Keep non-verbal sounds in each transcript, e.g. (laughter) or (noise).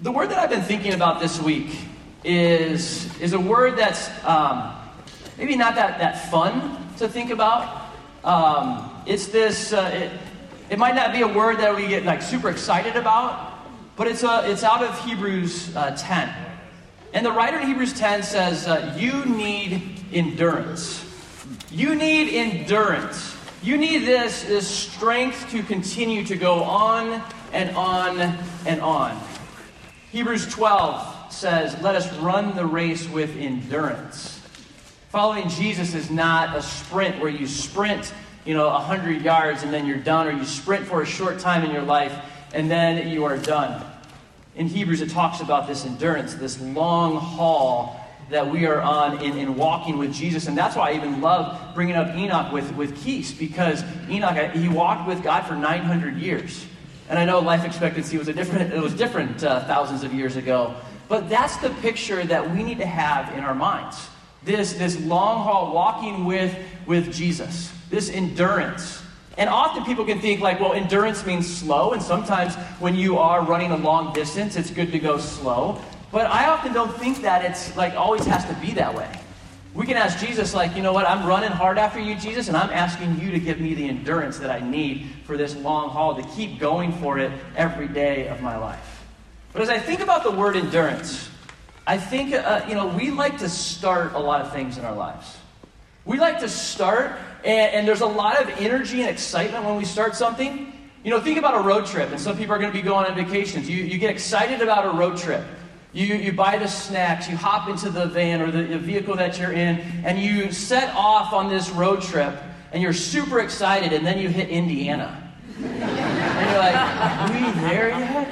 The word that I've been thinking about this week is, is a word that's um, maybe not that, that fun to think about. Um, it's this, uh, it, it might not be a word that we get like super excited about, but it's, a, it's out of Hebrews uh, 10. And the writer in Hebrews 10 says, uh, You need endurance. You need endurance. You need this, this strength to continue to go on and on and on. Hebrews 12 says, Let us run the race with endurance. Following Jesus is not a sprint where you sprint, you know, 100 yards and then you're done, or you sprint for a short time in your life and then you are done. In Hebrews, it talks about this endurance, this long haul that we are on in, in walking with Jesus. And that's why I even love bringing up Enoch with, with Keese, because Enoch, he walked with God for 900 years. And I know life expectancy was a different, it was different uh, thousands of years ago. But that's the picture that we need to have in our minds. This, this long haul walking with, with Jesus, this endurance. And often people can think like, well, endurance means slow, and sometimes when you are running a long distance, it's good to go slow. But I often don't think that it's like always has to be that way. We can ask Jesus, like, you know what, I'm running hard after you, Jesus, and I'm asking you to give me the endurance that I need for this long haul to keep going for it every day of my life. But as I think about the word endurance, I think, uh, you know, we like to start a lot of things in our lives. We like to start, and, and there's a lot of energy and excitement when we start something. You know, think about a road trip, and some people are going to be going on vacations. You, you get excited about a road trip. You, you buy the snacks, you hop into the van or the, the vehicle that you're in, and you set off on this road trip, and you're super excited, and then you hit Indiana. and you're like, are we there yet?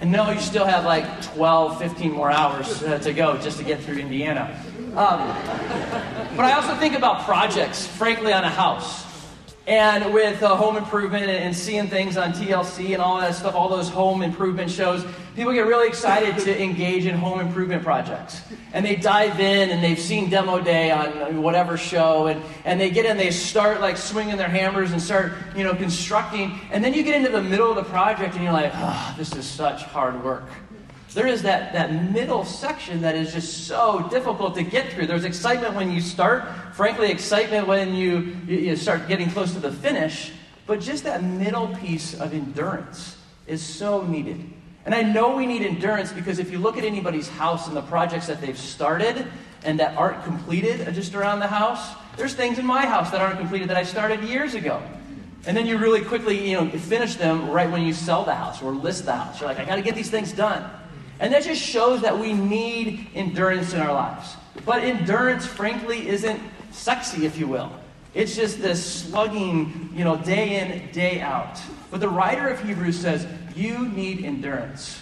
And no, you still have like 12, 15 more hours uh, to go just to get through Indiana. Um, but I also think about projects, frankly, on a house. And with uh, home improvement and, and, seeing things on TLC and all that stuff, all those home improvement shows, people get really excited to engage in home improvement projects. And they dive in and they've seen Demo Day on whatever show, and, and they get in, they start like swinging their hammers and start, you know, constructing. And then you get into the middle of the project and you're like, oh, this is such hard work. There is that, that middle section that is just so difficult to get through. There's excitement when you start, frankly, excitement when you, you start getting close to the finish, but just that middle piece of endurance is so needed. And I know we need endurance because if you look at anybody's house and the projects that they've started and that aren't completed uh, just around the house, there's things in my house that aren't completed that I started years ago. And then you really quickly, you know, finish them right when you sell the house or list the house. You're like, I got to get these things done. And that just shows that we need endurance in our lives. But endurance, frankly, isn't sexy, if you will. It's just this slugging, you know, day in, day out. But the writer of Hebrews says, you need endurance.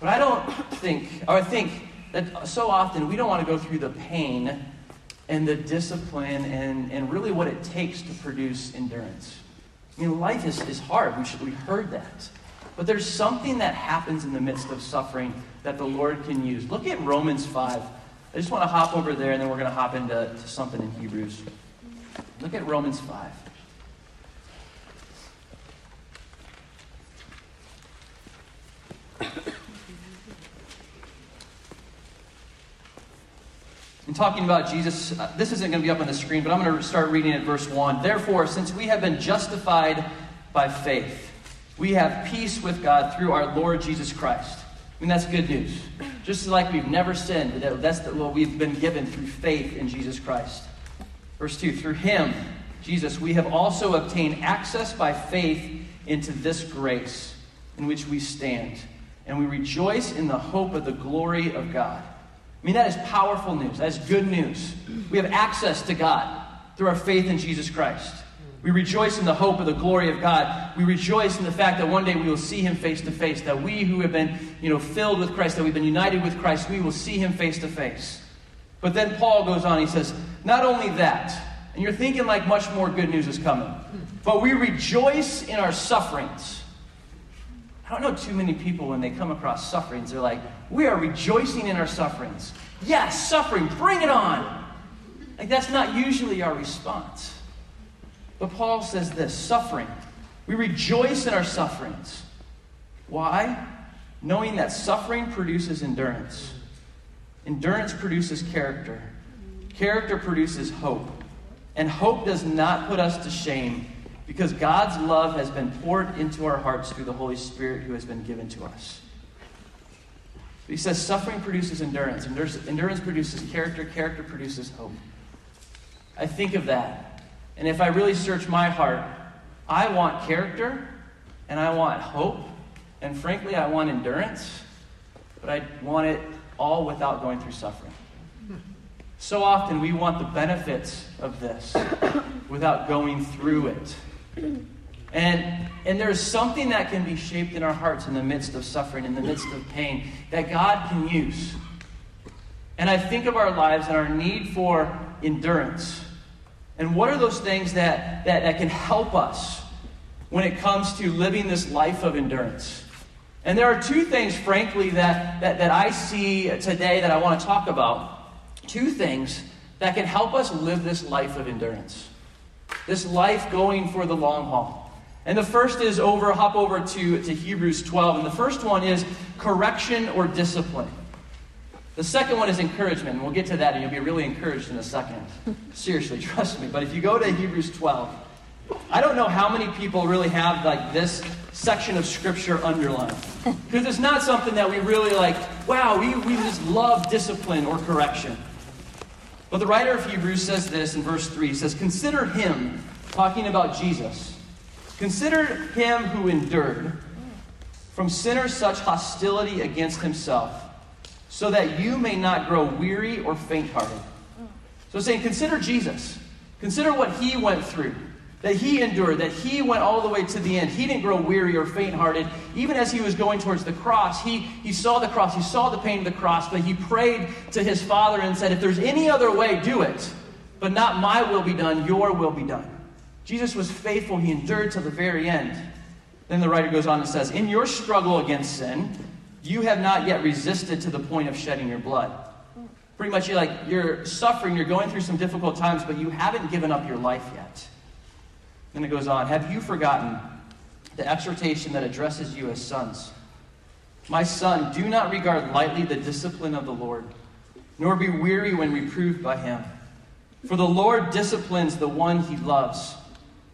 But I don't (coughs) think, or I think that so often we don't want to go through the pain and the discipline and, and really what it takes to produce endurance. I mean, life is, is hard. We, should, we heard that. But there's something that happens in the midst of suffering that the Lord can use. Look at Romans 5. I just want to hop over there and then we're going to hop into something in Hebrews. Look at Romans 5. In talking about Jesus, uh, this isn't going to be up on the screen, but I'm going to start reading at verse 1. Therefore, since we have been justified by faith, we have peace with God through our Lord Jesus Christ. I mean, that's good news. Just like we've never sinned, that's what we've been given through faith in Jesus Christ. Verse 2 Through him, Jesus, we have also obtained access by faith into this grace in which we stand, and we rejoice in the hope of the glory of God. I mean, that is powerful news. That is good news. We have access to God through our faith in Jesus Christ. We rejoice in the hope of the glory of God. We rejoice in the fact that one day we will see him face to face, that we who have been, you know, filled with Christ, that we've been united with Christ, we will see him face to face. But then Paul goes on, he says, not only that, and you're thinking like much more good news is coming, but we rejoice in our sufferings. I don't know too many people when they come across sufferings, they're like, we are rejoicing in our sufferings. Yes, suffering, bring it on. Like that's not usually our response. But Paul says this suffering. We rejoice in our sufferings. Why? knowing that suffering produces endurance. Endurance produces character. Character produces hope. And hope does not put us to shame because God's love has been poured into our hearts through the Holy Spirit who has been given to us. He says suffering produces endurance. Endurance produces character. Character produces hope. I think of that. And if I really search my heart, I want character and I want hope. And frankly, I want endurance. But I want it all without going through suffering. So often we want the benefits of this without going through it. And, and there's something that can be shaped in our hearts in the midst of suffering, in the midst of pain, that God can use. And I think of our lives and our need for endurance. And what are those things that, that, that can help us when it comes to living this life of endurance? And there are two things, frankly, that, that, that I see today that I want to talk about. Two things that can help us live this life of endurance. This life going for the long haul. And the first is over, hop over to, to Hebrews 12. And the first one is correction or discipline. The second one is encouragement. And we'll get to that, and you'll be really encouraged in a second. (laughs) Seriously, trust me. But if you go to Hebrews 12, I don't know how many people really have like this section of scripture underlined. (laughs) Because it's not something that we really like, wow, we, we just love discipline or correction. But the writer of Hebrews says this in verse 3. He says, Consider him, talking about Jesus. Consider him who endured from sinners such hostility against himself, so that you may not grow weary or faint hearted. So saying, Consider Jesus. Consider what he went through that he endured, that he went all the way to the end. He didn't grow weary or faint hearted. Even as he was going towards the cross, he, he saw the cross, he saw the pain of the cross, but he prayed to his Father and said, If there's any other way, do it. But not my will be done, your will be done. Jesus was faithful, he endured to the very end. Then the writer goes on and says, In your struggle against sin, you have not yet resisted to the point of shedding your blood. Pretty much, you're like, you're suffering, you're going through some difficult times, but you haven't given up your life yet. Then it goes on Have you forgotten the exhortation that addresses you as sons? My son, do not regard lightly the discipline of the Lord, nor be weary when reproved by him. For the Lord disciplines the one he loves,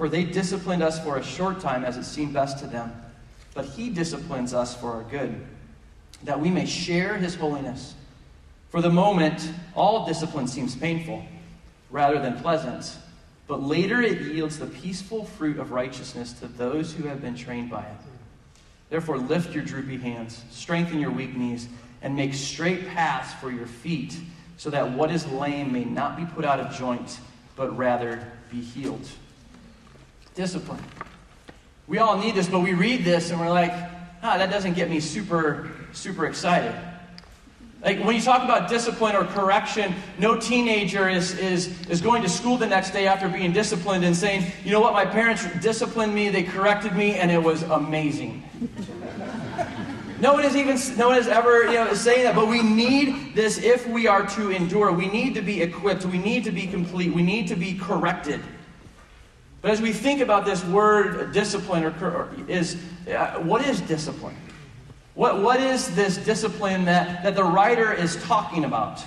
For they disciplined us for a short time as it seemed best to them, but He disciplines us for our good, that we may share His holiness. For the moment, all discipline seems painful rather than pleasant but later it yields the peaceful fruit of righteousness to those who have been trained by it. Therefore, lift your droopy hands, strengthen your weak knees, and make straight paths for your feet, so that what is lame may not be put out of joint, but rather be healed. Discipline. We all need this, but we read this and we're like, ah, that doesn't get me super, super excited. Like when you talk about discipline or correction, no teenager is, is, is going to school the next day after being disciplined and saying, you know what, my parents disciplined me, they corrected me, and it was amazing. (laughs) no one is even no one is ever you know saying that, but we need this if we are to endure. We need to be equipped, we need to be complete, we need to be corrected. But as we think about this word discipline or, or is uh, what is discipline? What, what is this discipline that, that the writer is talking about?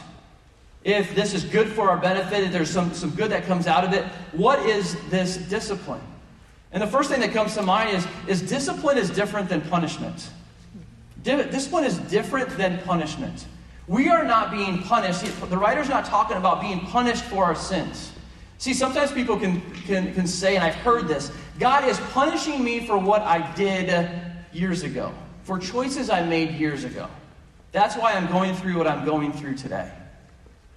If this is good for our benefit, if there's some, some good that comes out of it, what is this discipline? And the first thing that comes to mind is, is discipline is different than punishment. Discipline is different than punishment. We are not being punished. The writer's not talking about being punished for our sins. See, sometimes people can, can, can say, and I've heard this God is punishing me for what I did years ago for choices I made years ago. That's why I'm going through what I'm going through today.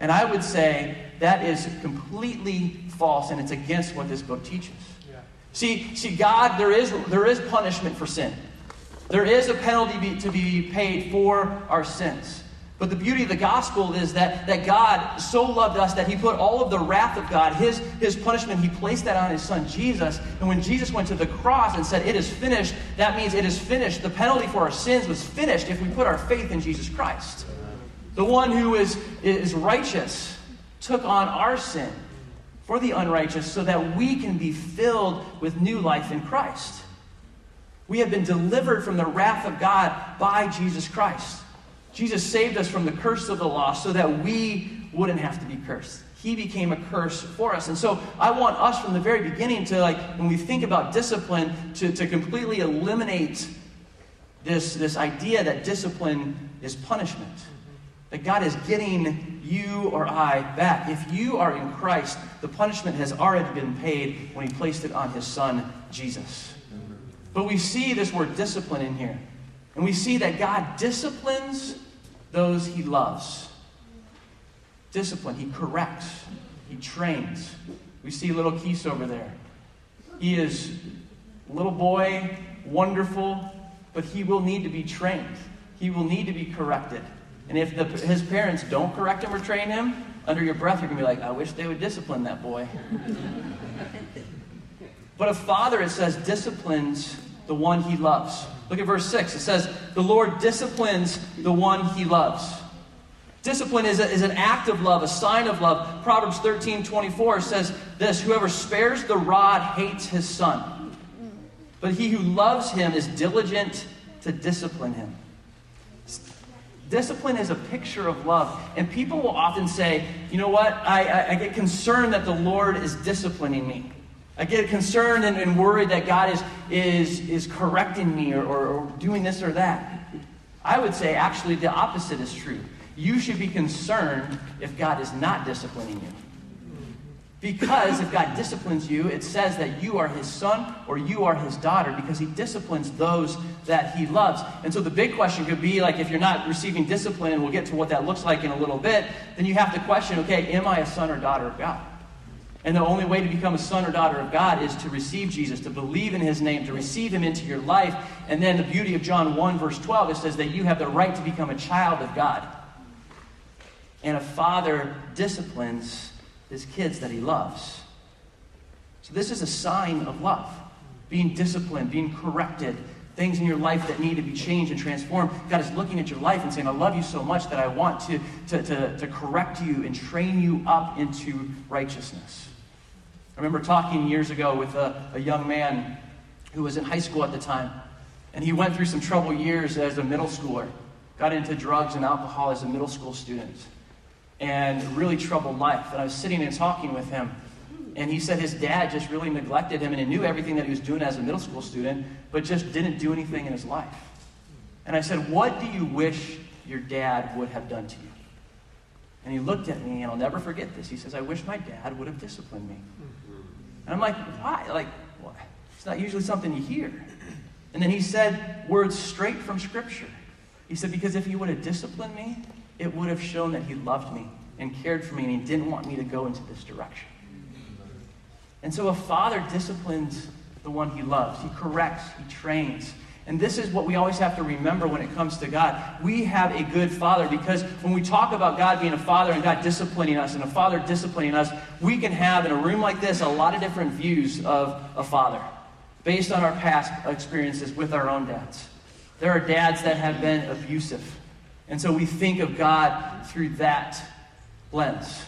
And I would say that is completely false and it's against what this book teaches. Yeah. See, see, God, there is, there is punishment for sin. There is a penalty be, to be paid for our sins. But the beauty of the gospel is that, that God so loved us that he put all of the wrath of God, his, his punishment, he placed that on his son Jesus. And when Jesus went to the cross and said, It is finished, that means it is finished. The penalty for our sins was finished if we put our faith in Jesus Christ. The one who is, is righteous took on our sin for the unrighteous so that we can be filled with new life in Christ. We have been delivered from the wrath of God by Jesus Christ. Jesus saved us from the curse of the law so that we wouldn't have to be cursed. He became a curse for us. And so I want us from the very beginning to, like, when we think about discipline, to, to completely eliminate this, this idea that discipline is punishment. That God is getting you or I back. If you are in Christ, the punishment has already been paid when He placed it on His Son, Jesus. But we see this word discipline in here. And we see that God disciplines those he loves. Discipline, he corrects, he trains. We see little Keese over there. He is a little boy, wonderful, but he will need to be trained. He will need to be corrected. And if the, his parents don't correct him or train him, under your breath, you're going to be like, I wish they would discipline that boy. (laughs) but a father, it says, disciplines the one he loves. Look at verse 6. It says, The Lord disciplines the one he loves. Discipline is, a, is an act of love, a sign of love. Proverbs 13 24 says this Whoever spares the rod hates his son, but he who loves him is diligent to discipline him. Discipline is a picture of love. And people will often say, you know what? I, I, I get concerned that the Lord is disciplining me. I get concerned and, and worried that God is, is, is correcting me or, or, or doing this or that. I would say actually the opposite is true. You should be concerned if God is not disciplining you. Because if God disciplines you, it says that you are his son or you are his daughter because he disciplines those that he loves. And so the big question could be like if you're not receiving discipline, and we'll get to what that looks like in a little bit, then you have to question okay, am I a son or daughter of God? And the only way to become a son or daughter of God is to receive Jesus, to believe in his name, to receive him into your life. And then the beauty of John 1, verse 12, it says that you have the right to become a child of God. And a father disciplines his kids that he loves. So this is a sign of love. Being disciplined, being corrected, things in your life that need to be changed and transformed. God is looking at your life and saying, I love you so much that I want to, to, to, to correct you and train you up into righteousness. I remember talking years ago with a, a young man who was in high school at the time, and he went through some troubled years as a middle schooler, got into drugs and alcohol as a middle school student, and really troubled life. And I was sitting and talking with him, and he said his dad just really neglected him and he knew everything that he was doing as a middle school student, but just didn't do anything in his life. And I said, What do you wish your dad would have done to you? And he looked at me, and I'll never forget this. He says, I wish my dad would have disciplined me. And I'm like, why? Like, what? It's not usually something you hear. And then he said words straight from Scripture. He said, Because if he would have disciplined me, it would have shown that he loved me and cared for me and he didn't want me to go into this direction. And so a father disciplines the one he loves, he corrects, he trains. And this is what we always have to remember when it comes to God. We have a good father because when we talk about God being a father and God disciplining us and a father disciplining us, we can have in a room like this a lot of different views of a father based on our past experiences with our own dads. There are dads that have been abusive. And so we think of God through that lens.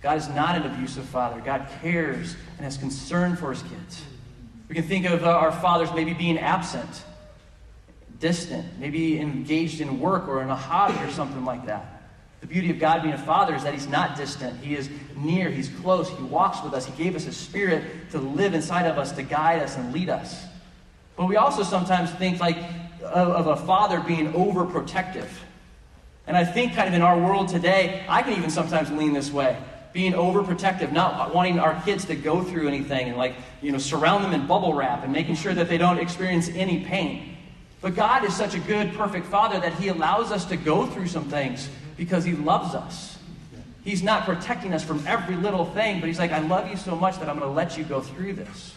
God is not an abusive father. God cares and has concern for his kids. We can think of uh, our fathers maybe being absent distant, maybe engaged in work or in a hobby or something like that. The beauty of God being a father is that He's not distant. He is near, He's close, He walks with us. He gave us a spirit to live inside of us, to guide us and lead us. But we also sometimes think like of, of a father being overprotective. And I think kind of in our world today, I can even sometimes lean this way. Being overprotective, not wanting our kids to go through anything and like, you know, surround them in bubble wrap and making sure that they don't experience any pain. But God is such a good, perfect Father that He allows us to go through some things because He loves us. He's not protecting us from every little thing, but He's like, I love you so much that I'm going to let you go through this.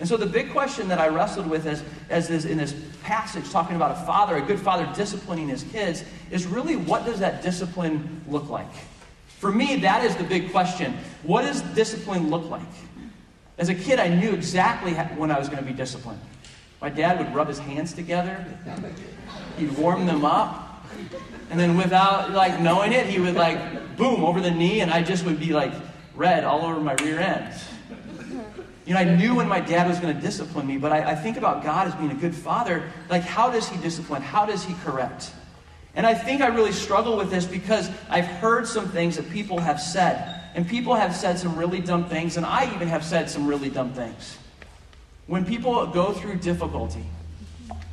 And so the big question that I wrestled with as, as this, in this passage, talking about a father, a good father disciplining his kids, is really what does that discipline look like? For me, that is the big question. What does discipline look like? As a kid, I knew exactly when I was going to be disciplined. My dad would rub his hands together, he'd warm them up, and then without like knowing it, he would like boom over the knee, and I just would be like red all over my rear end. You know, I knew when my dad was going to discipline me, but I, I, think about God as being a good father. Like, how does he discipline? How does he correct? And I think I really struggle with this because I've heard some things that people have said. And people have said some really dumb things, and I even have said some really dumb things. When people go through difficulty,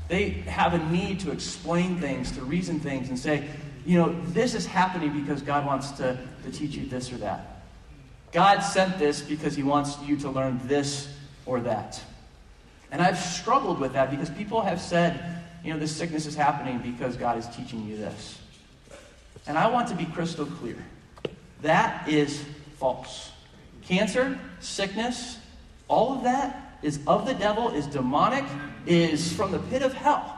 they have a need to explain things, to reason things, and say, you know, this is happening because God wants to, to teach you this or that. God sent this because he wants you to learn this or that. And I've struggled with that because people have said, you know, this sickness is happening because God is teaching you this. And I want to be crystal clear. That is false. Cancer, sickness, all of that is of the devil, is demonic, is from the pit of hell.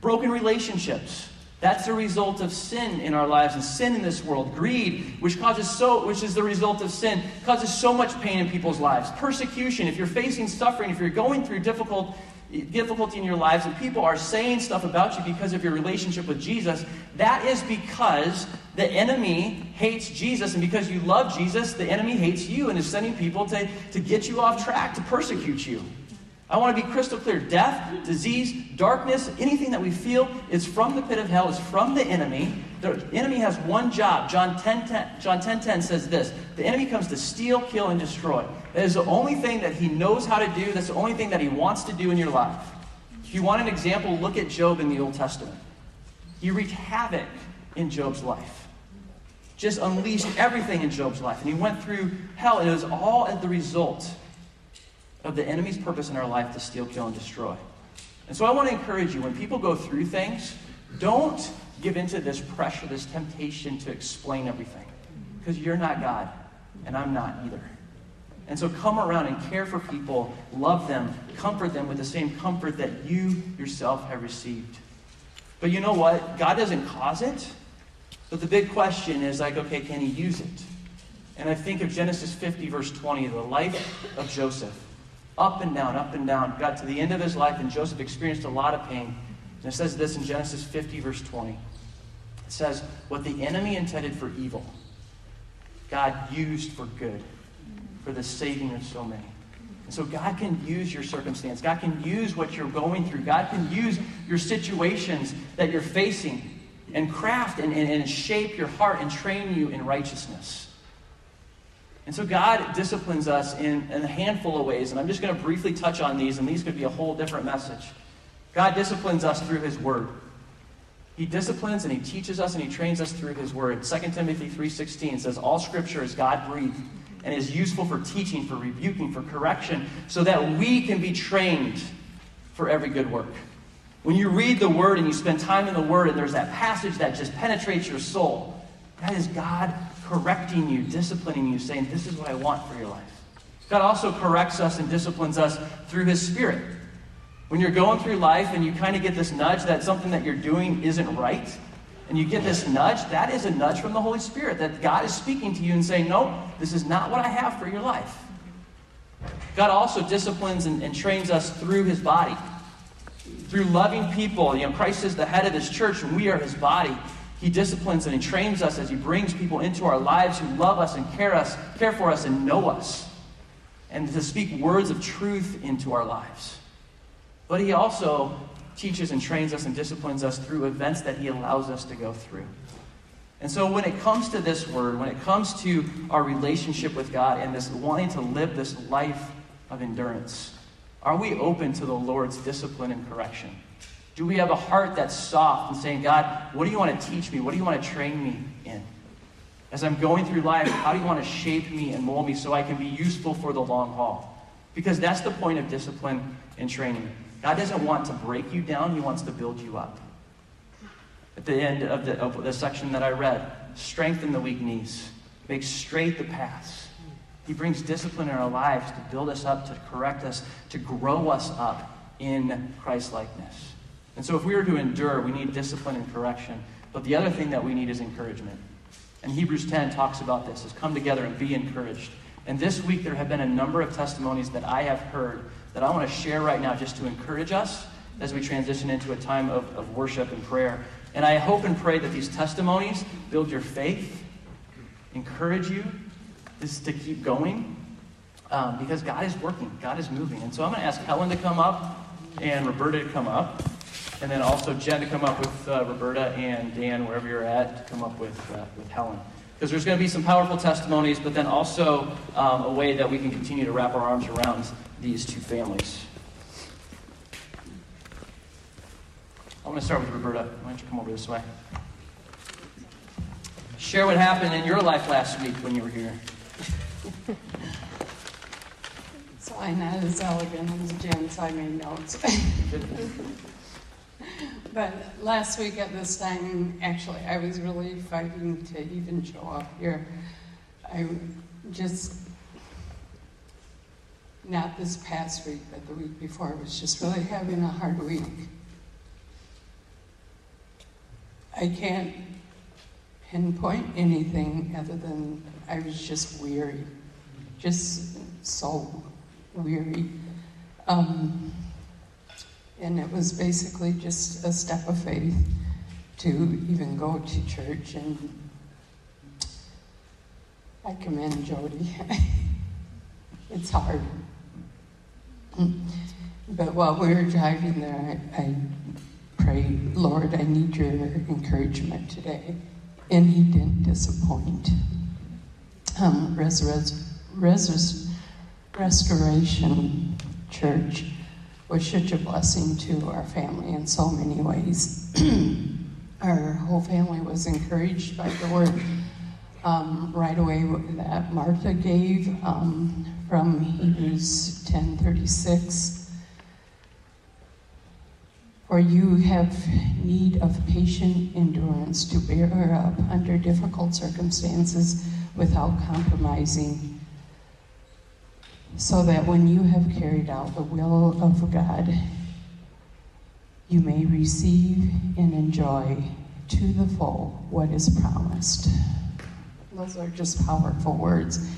Broken relationships, that's the result of sin in our lives and sin in this world. Greed, which causes so which is the result of sin, causes so much pain in people's lives. Persecution, if you're facing suffering, if you're going through difficult difficulty in your lives and people are saying stuff about you because of your relationship with Jesus, that is because the enemy hates Jesus. And because you love Jesus, the enemy hates you and is sending people to, to get you off track, to persecute you. I want to be crystal clear. Death, disease, darkness, anything that we feel is from the pit of hell, is from the enemy. The enemy has one job. John 10, 10, John 10, 10 says this The enemy comes to steal, kill, and destroy. That is the only thing that he knows how to do. That's the only thing that he wants to do in your life. If you want an example, look at Job in the Old Testament. He wreaked havoc in Job's life. Just unleashed everything in Job's life. And he went through hell, and it was all as the result of the enemy's purpose in our life to steal, kill, and destroy. And so I want to encourage you when people go through things, don't give into this pressure, this temptation to explain everything. Because you're not God, and I'm not either. And so come around and care for people, love them, comfort them with the same comfort that you yourself have received. But you know what? God doesn't cause it. But the big question is like, okay, can he use it? And I think of Genesis 50, verse 20, the life of Joseph up and down, up and down, got to the end of his life, and Joseph experienced a lot of pain. And it says this in Genesis 50, verse 20. It says, What the enemy intended for evil, God used for good, for the saving of so many. And so God can use your circumstance. God can use what you're going through. God can use your situations that you're facing and craft and, and, and shape your heart and train you in righteousness. And so God disciplines us in, in a handful of ways, and I'm just going to briefly touch on these, and these could be a whole different message. God disciplines us through His Word. He disciplines and He teaches us and He trains us through His Word. 2 Timothy 3.16 says, All Scripture is God-breathed and is useful for teaching, for rebuking, for correction, so that we can be trained for every good work. When you read the Word and you spend time in the Word and there's that passage that just penetrates your soul, that is God correcting you, disciplining you, saying, This is what I want for your life. God also corrects us and disciplines us through His Spirit. When you're going through life and you kind of get this nudge that something that you're doing isn't right, and you get this nudge, that is a nudge from the Holy Spirit that God is speaking to you and saying, No, this is not what I have for your life. God also disciplines and, and trains us through His body. Through loving people. You know, Christ is the head of His church, and we are His body. He disciplines and He trains us as He brings people into our lives who love us and care, us, care for us and know us, and to speak words of truth into our lives. But He also teaches and trains us and disciplines us through events that He allows us to go through. And so, when it comes to this word, when it comes to our relationship with God and this wanting to live this life of endurance, are we open to the Lord's discipline and correction? Do we have a heart that's soft and saying, God, what do you want to teach me? What do you want to train me in? As I'm going through life, how do you want to shape me and mold me so I can be useful for the long haul? Because that's the point of discipline and training. God doesn't want to break you down, He wants to build you up. At the end of the, of the section that I read, strengthen the weak knees, make straight the paths. He brings discipline in our lives to build us up, to correct us, to grow us up in Christ likeness. And so, if we are to endure, we need discipline and correction. But the other thing that we need is encouragement. And Hebrews 10 talks about this is come together and be encouraged. And this week there have been a number of testimonies that I have heard that I want to share right now just to encourage us as we transition into a time of, of worship and prayer. And I hope and pray that these testimonies build your faith, encourage you is to keep going um, because God is working, God is moving. And so I'm going to ask Helen to come up and Roberta to come up. And then also Jen to come up with uh, Roberta and Dan, wherever you're at, to come up with, uh, with Helen. Because there's going to be some powerful testimonies, but then also um, a way that we can continue to wrap our arms around these two families. I'm going to start with Roberta. Why don't you come over this way? Share what happened in your life last week when you were here. (laughs) so I'm not as elegant as Jen, so I made notes. (laughs) But last week at this time, actually, I was really fighting to even show up here. I just, not this past week, but the week before, I was just really having a hard week. I can't pinpoint anything other than I was just weary, just so weary. Um, and it was basically just a step of faith to even go to church. And I commend Jody. (laughs) it's hard. But while we were driving there, I, I prayed, Lord, I need your encouragement today. And he didn't disappoint. Um, res- res- restoration Church was such a blessing to our family in so many ways. (clears throat) our whole family was encouraged by the word um, right away that Martha gave um, from Hebrews 10:36. For you have need of patient endurance to bear up under difficult circumstances without compromising so that when you have carried out the will of God, you may receive and enjoy to the full what is promised. Those are just powerful words.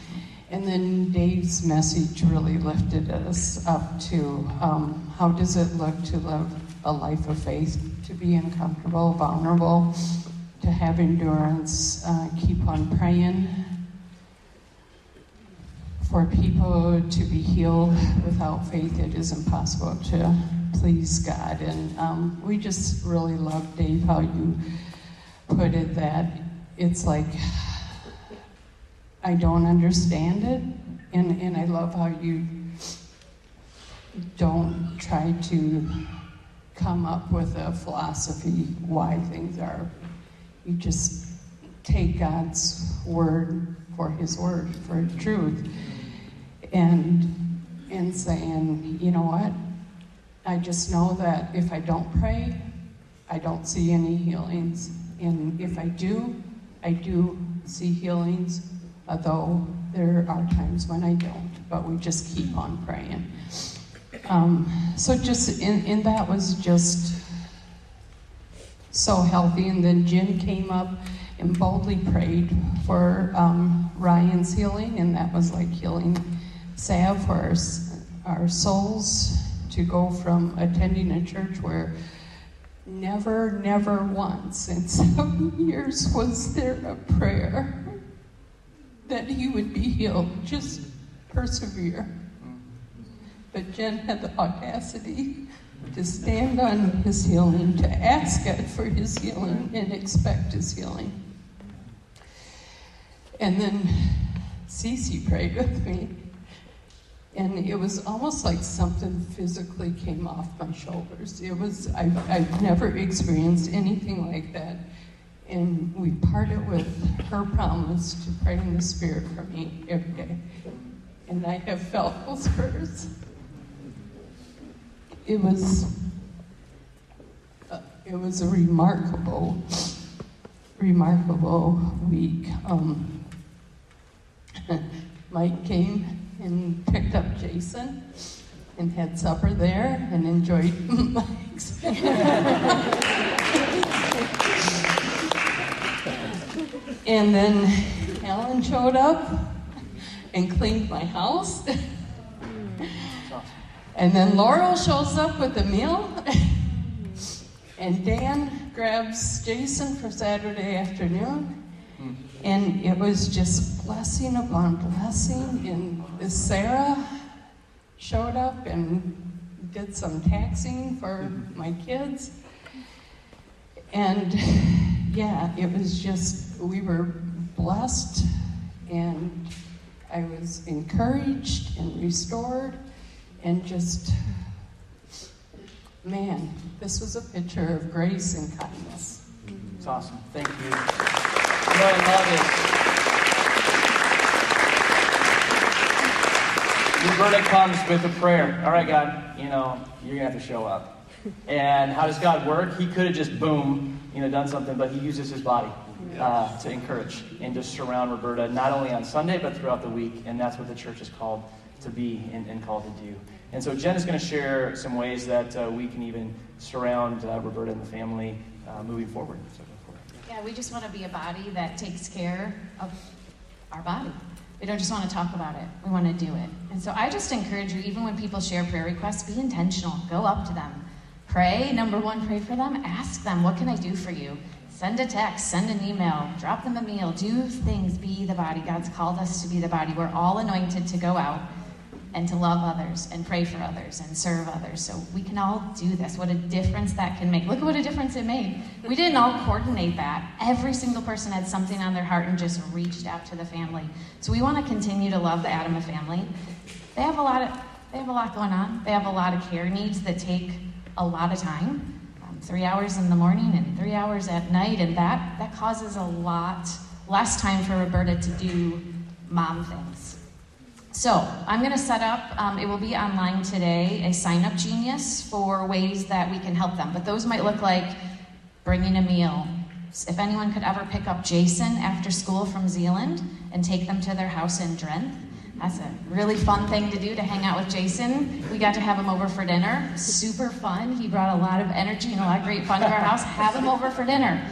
And then Dave's message really lifted us up to um, how does it look to live a life of faith, to be uncomfortable, vulnerable, to have endurance, uh, keep on praying, for people to be healed without faith, it is impossible to please God. And um, we just really love, Dave, how you put it that it's like, I don't understand it. And, and I love how you don't try to come up with a philosophy why things are. You just take God's word for his word, for truth and and saying, you know what? I just know that if I don't pray, I don't see any healings. And if I do, I do see healings, although there are times when I don't. But we just keep on praying. Um, so just in, that was just so healthy. And then Jim came up and boldly prayed for um, Ryan's healing, and that was like healing salve for our, our souls to go from attending a church where never, never once in (laughs) seven years was there a prayer that he would be healed. Just persevere. But Jen had the audacity to stand on his healing, to ask God for his healing, and expect his healing. And then Cece prayed with me. And it was almost like something physically came off my shoulders. It was, I've, I've never experienced anything like that. And we parted with her promise to pray in the Spirit for me every day. And I have felt those prayers. It was, uh, it was a remarkable, remarkable week. Um, (laughs) Mike came and picked up Jason and had supper there and enjoyed (laughs) Mike's. (laughs) and then Alan showed up and cleaned my house. and then Laurel shows up with a meal. and Dan grabs Jason for Saturday afternoon. And it was just blessing upon blessing. And Sarah showed up and did some taxing for my kids. And yeah, it was just, we were blessed and I was encouraged and restored and just, man, this was a picture of grace and kindness. It's awesome. Thank you. I love is Roberta comes with a prayer. All right, God, you know, you're going to have to show up. And how does God work? He could have just, boom, you know, done something, but he uses his body uh, to encourage and to surround Roberta, not only on Sunday, but throughout the week. And that's what the church is called to be and, and called to do. And so Jen is going to share some ways that uh, we can even surround uh, Roberta and the family uh, moving forward. So go. Yeah, we just want to be a body that takes care of our body. We don't just want to talk about it, we want to do it. And so I just encourage you, even when people share prayer requests, be intentional. Go up to them. Pray. Number one, pray for them. Ask them, what can I do for you? Send a text, send an email, drop them a meal, do things, be the body. God's called us to be the body. We're all anointed to go out and to love others and pray for others and serve others. So we can all do this. What a difference that can make. Look at what a difference it made. We didn't all coordinate that. Every single person had something on their heart and just reached out to the family. So we want to continue to love the Adama family. They have a lot of they have a lot going on. They have a lot of care needs that take a lot of time. Three hours in the morning and three hours at night, and that that causes a lot less time for Roberta to do mom things. So I'm going to set up, um, it will be online today, a SignUpGenius for ways that we can help them. But those might look like bringing a meal. If anyone could ever pick up Jason after school from Zeeland and take them to their house in Drenthe, that's a really fun thing to do to hang out with Jason. We got to have him over for dinner. Super fun. He brought a lot of energy and a lot of great fun to our house. Have him over for dinner.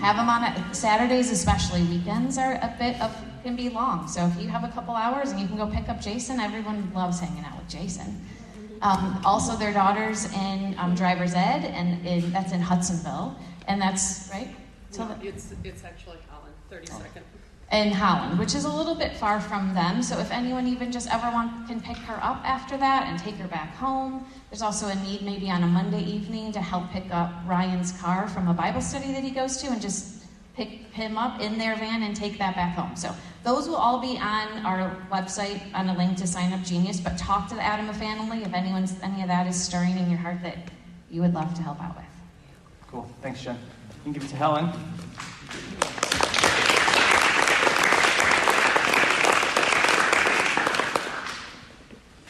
Have him on a, Saturdays, especially weekends, are a bit of can be long. So if you have a couple hours and you can go pick up Jason, everyone loves hanging out with Jason. Um, also, their daughter's in um, driver's ed, and in, that's in Hudsonville, and that's right. No, it's it's actually Holland, thirty second. In Holland, which is a little bit far from them. So if anyone even just ever want can pick her up after that and take her back home. There's also a need maybe on a Monday evening to help pick up Ryan's car from a Bible study that he goes to, and just pick him up in their van and take that back home. So those will all be on our website on a link to sign up Genius. But talk to the Adama family if anyone's any of that is stirring in your heart that you would love to help out with. Cool. Thanks, Jen. You can give it to Helen.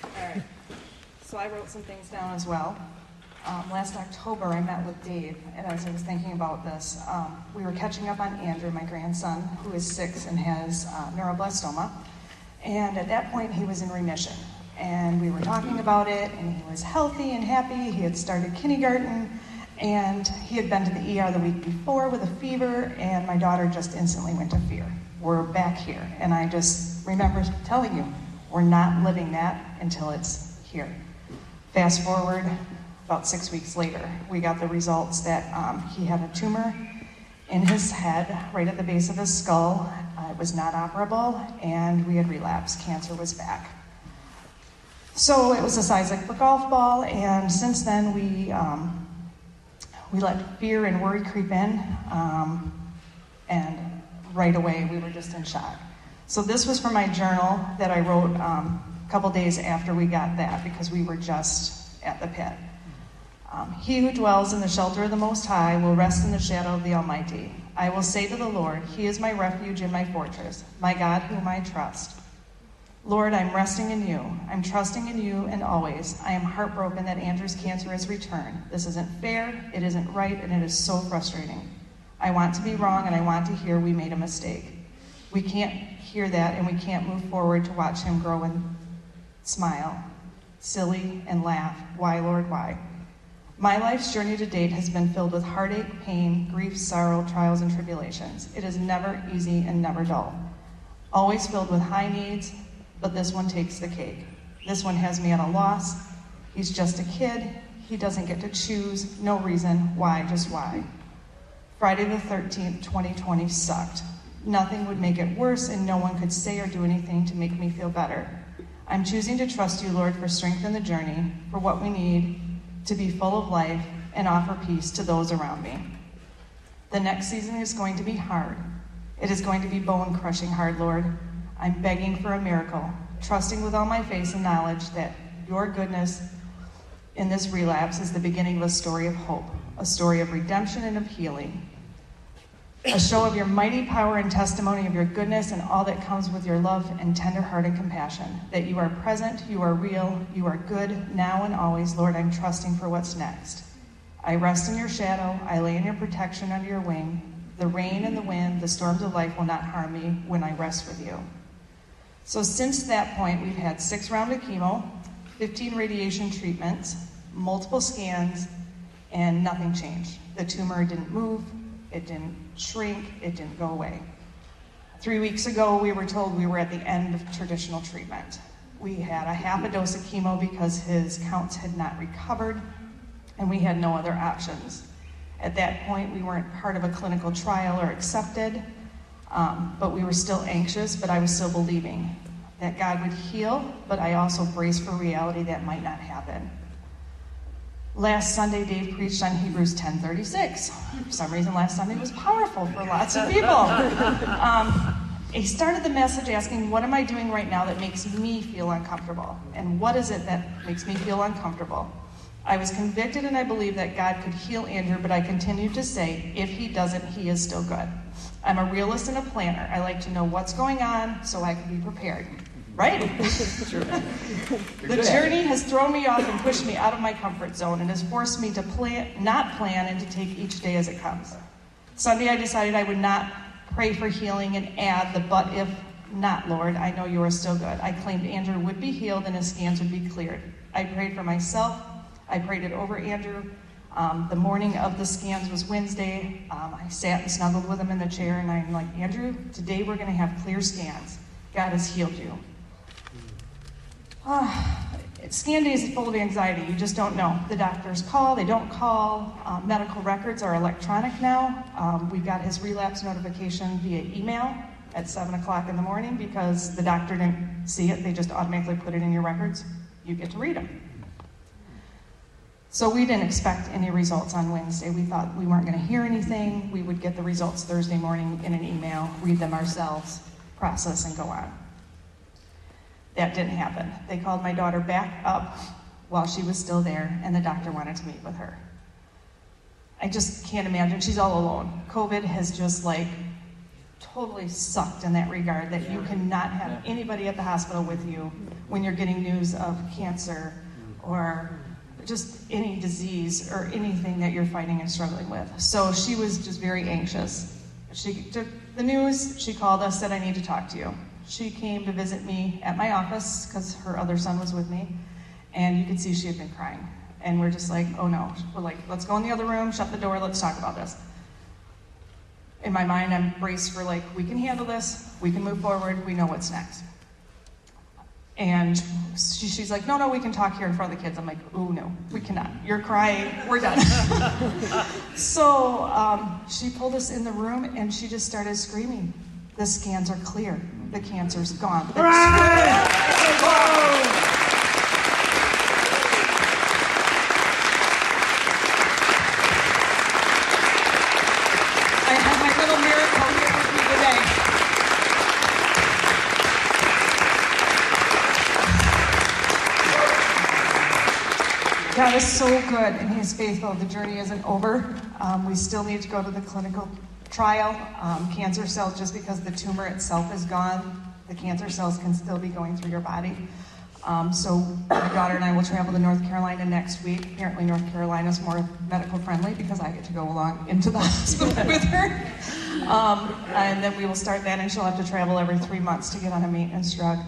All right. So I wrote some things down as well. Um, last October, I met with Dave, and as I was thinking about this, um, we were catching up on Andrew, my grandson, who is six and has uh, neuroblastoma. And at that point, he was in remission. And we were talking about it, and he was healthy and happy. He had started kindergarten, and he had been to the ER the week before with a fever, and my daughter just instantly went to fear. We're back here. And I just remember telling you, we're not living that until it's here. Fast forward about six weeks later, we got the results that um, he had a tumor in his head, right at the base of his skull. Uh, it was not operable, and we had relapsed. Cancer was back. So it was the size of a golf ball, and since then we um, we let fear and worry creep in, um, and right away we were just in shock. So this was from my journal that I wrote um, couple days after we got that because we were just at the pit. Um, he who dwells in the shelter of the Most High will rest in the shadow of the Almighty. I will say to the Lord, He is my refuge and my fortress, my God whom I trust. Lord, I'm resting in you. I'm trusting in you and always. I am heartbroken that Andrew's cancer has returned. This isn't fair, it isn't right, and it is so frustrating. I want to be wrong and I want to hear we made a mistake. We can't hear that and we can't move forward to watch him grow and smile, silly, and laugh. Why, Lord, why? My life's journey to date has been filled with heartache, pain, grief, sorrow, trials, and tribulations. It is never easy and never dull. Always filled with high needs, but this one takes the cake. This one has me at a loss. He's just a kid. He doesn't get to choose. No reason. Why? Just why? Friday the 13th, 2020 sucked. Nothing would make it worse, and no one could say or do anything to make me feel better. I'm choosing to trust you, Lord, for strength in the journey, for what we need to be full of life and offer peace to those around me. The next season is going to be hard. It is going to be bone crushing hard, Lord. I'm begging for a miracle, trusting with all my faith and knowledge that your goodness in this relapse is the beginning of a story of hope, a story of redemption and of healing a show of your mighty power and testimony of your goodness and all that comes with your love and tender heart and compassion. That you are present, you are real, you are good now and always. Lord, I'm trusting for what's next. I rest in your shadow, I lay in your protection under your wing. The rain and the wind, the storms of life will not harm me when I rest with you. So, since that point, we've had six rounds of chemo, 15 radiation treatments, multiple scans, and nothing changed. The tumor didn't move, it didn't shrink, it didn't go away. Three weeks ago, we were told we were at the end of traditional treatment. We had a half a dose of chemo because his counts had not recovered, and we had no other options. At that point, we weren't part of a clinical trial or accepted, um, but we were still anxious, but I was still believing that God would heal, but I also braced for reality that might not happen. Last Sunday, Dave preached on Hebrews 10:36. For some reason, last Sunday was powerful for lots of people. (laughs) Um, he started the message asking, "What am I doing right now that makes me feel uncomfortable? And what is it that makes me feel uncomfortable?" I was convicted, and I believe that God could heal Andrew, but I continued to say, "If He doesn't, He is still good." I'm a realist and a planner. I like to know what's going on so I can be prepared. Right? (laughs) the journey has thrown me off and pushed me out of my comfort zone and has forced me to plan, not plan and to take each day as it comes. Sunday, I decided I would not pray for healing and add the but if not, Lord, I know you are still good. I claimed Andrew would be healed and his scans would be cleared. I prayed for myself. I prayed it over Andrew. Um, the morning of the scans was Wednesday. Um, I sat and snuggled with him in the chair, and I'm like, Andrew, today we're going to have clear scans. God has healed you. Scan days is full of anxiety. You just don't know. The doctors call, they don't call. Uh, medical records are electronic now. Um, we got his relapse notification via email at 7 o'clock in the morning because the doctor didn't see it. They just automatically put it in your records. You get to read them. So we didn't expect any results on Wednesday. We thought we weren't going to hear anything. We would get the results Thursday morning in an email, read them ourselves, process, and go on. That didn't happen. They called my daughter back up while she was still there, and the doctor wanted to meet with her. I just can't imagine. She's all alone. COVID has just like totally sucked in that regard that you cannot have anybody at the hospital with you when you're getting news of cancer or just any disease or anything that you're fighting and struggling with. So she was just very anxious. She took the news, she called us, said, I need to talk to you. She came to visit me at my office because her other son was with me, and you could see she had been crying. And we're just like, oh no. We're like, let's go in the other room, shut the door, let's talk about this. In my mind, I'm braced for like, we can handle this, we can move forward, we know what's next. And she, she's like, no, no, we can talk here in front of the kids. I'm like, oh, no, we cannot. You're crying. We're done. (laughs) so um, she pulled us in the room and she just started screaming. The scans are clear the cancer's gone. I have my little miracle here with me today. God is so good and He's faithful. The journey isn't over. Um, we still need to go to the clinical trial. Um, cancer cells, just because the tumor itself is gone, the cancer cells can still be going through your body. Um, so my daughter and I will travel to North Carolina next week. Apparently, North Carolina is more medical friendly because I get to go along into the (laughs) hospital with her. Um, and then we will start that, and she'll have to travel every three months to get on a maintenance drug.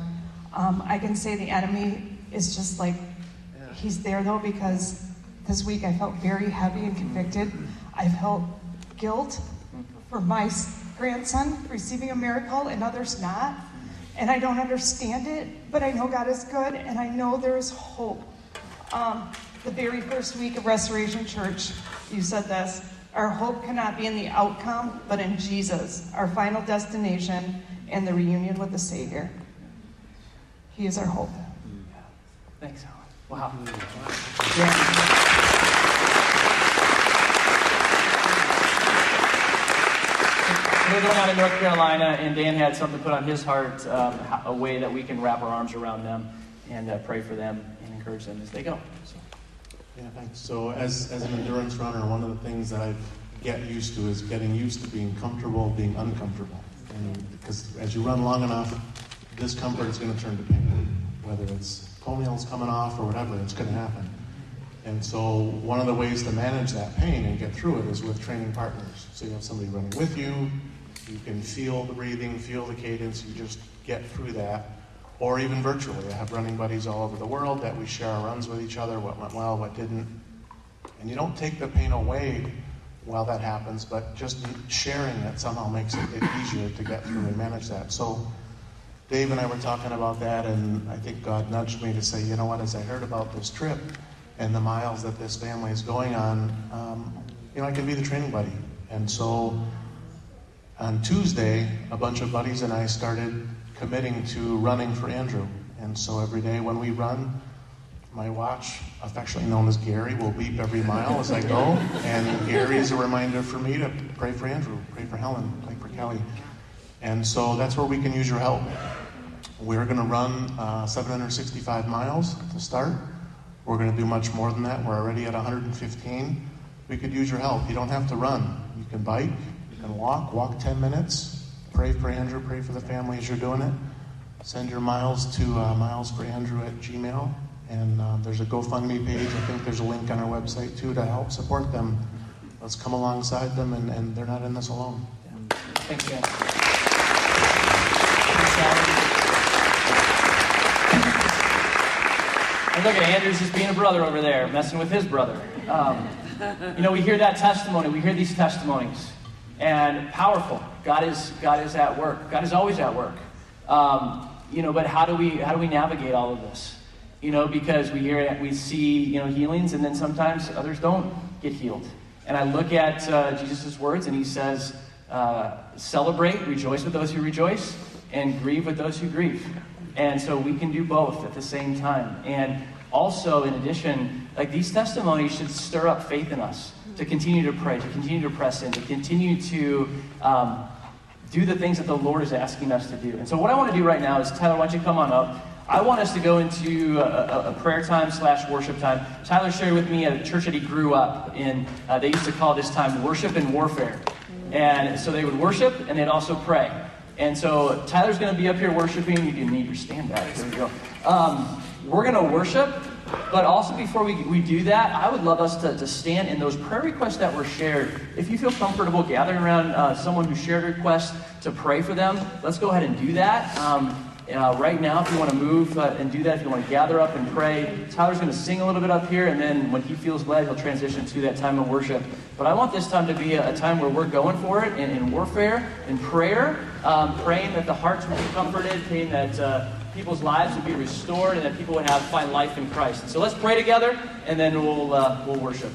Um, I can say the enemy is just like, he's there though, because this week I felt very heavy and convicted. I felt guilt for my grandson receiving a miracle and others not. And I don't understand it, but I know God is good and I know there is hope. Um, the very first week of Restoration Church, you said this our hope cannot be in the outcome, but in Jesus, our final destination and the reunion with the Savior. He is our hope. Thanks, Helen. Wow. Yeah. Going out in North Carolina, and Dan had something put on his heart, um, a way that we can wrap our arms around them and uh, pray for them and encourage them as they go. So, Yeah, thanks. So as, as an endurance runner, one of the things that I get used to is getting used to being comfortable, being uncomfortable. And because as you run long enough, discomfort is going to turn to pain. Whether it's toenails coming off or whatever, it's going to happen. And so one of the ways to manage that pain and get through it is with training partners. So you have somebody running with you, you can feel the breathing, feel the cadence, you just get through that. Or even virtually. I have running buddies all over the world that we share our runs with each other, what went well, what didn't. And you don't take the pain away while that happens, but just sharing it somehow makes it easier to get through and manage that. So Dave and I were talking about that, and I think God nudged me to say, you know what, as I heard about this trip and the miles that this family is going on, um, you know, I can be the training buddy. And so on Tuesday, a bunch of buddies and I started committing to running for Andrew. And so every day when we run, my watch, affectionately known as Gary, will beep every mile as I go. And Gary is a reminder for me to pray for Andrew, pray for Helen, pray for Kelly. And so that's where we can use your help. We're going to run uh, 765 miles to start. We're going to do much more than that. We're already at 115. We could use your help. You don't have to run. You can bike, you can walk, walk 10 minutes. Pray for Andrew, pray for the family as you're doing it. Send your miles to uh, milesforandrew at gmail. And uh, there's a GoFundMe page. I think there's a link on our website too to help support them. Let's come alongside them, and, and they're not in this alone. thanks, Dan. Thanks, Helen. And look at Andrew's just being a brother over there, messing with his brother. Um, you know, we hear that testimony. We hear these testimonies, and powerful. God is God is at work. God is always at work. Um, you know, but how do we how do we navigate all of this? You know, because we hear it, we see you know healings, and then sometimes others don't get healed. And I look at uh, Jesus' words, and he says, uh, "Celebrate, rejoice with those who rejoice, and grieve with those who grieve." And so we can do both at the same time. And also, in addition, like these testimonies should stir up faith in us to continue to pray, to continue to press in, to continue to um, do the things that the Lord is asking us to do. And so, what I want to do right now is, Tyler, why don't you come on up? I want us to go into a, a, prayer time slash worship time. Tyler shared with me at a church that he grew up in. Uh, they used to call this time worship and warfare. And so they would worship and they'd also pray. And so Tyler's going to be up here worshiping. You can need your stand back. There we go. Um, we're going to worship, but also before we, we do that, I would love us to, to stand in those prayer requests that were shared. If you feel comfortable gathering around uh, someone who shared a request to pray for them, let's go ahead and do that. Um, uh, right now, if you want to move uh, and do that, if you want to gather up and pray, Tyler's going to sing a little bit up here, and then when he feels led, he'll transition to that time of worship. But I want this time to be a, a time where we're going for it in, in warfare, in prayer, um, praying that the hearts will be comforted, praying that uh, people's lives would be restored, and that people would have find life in Christ. So let's pray together, and then we'll uh, we'll worship.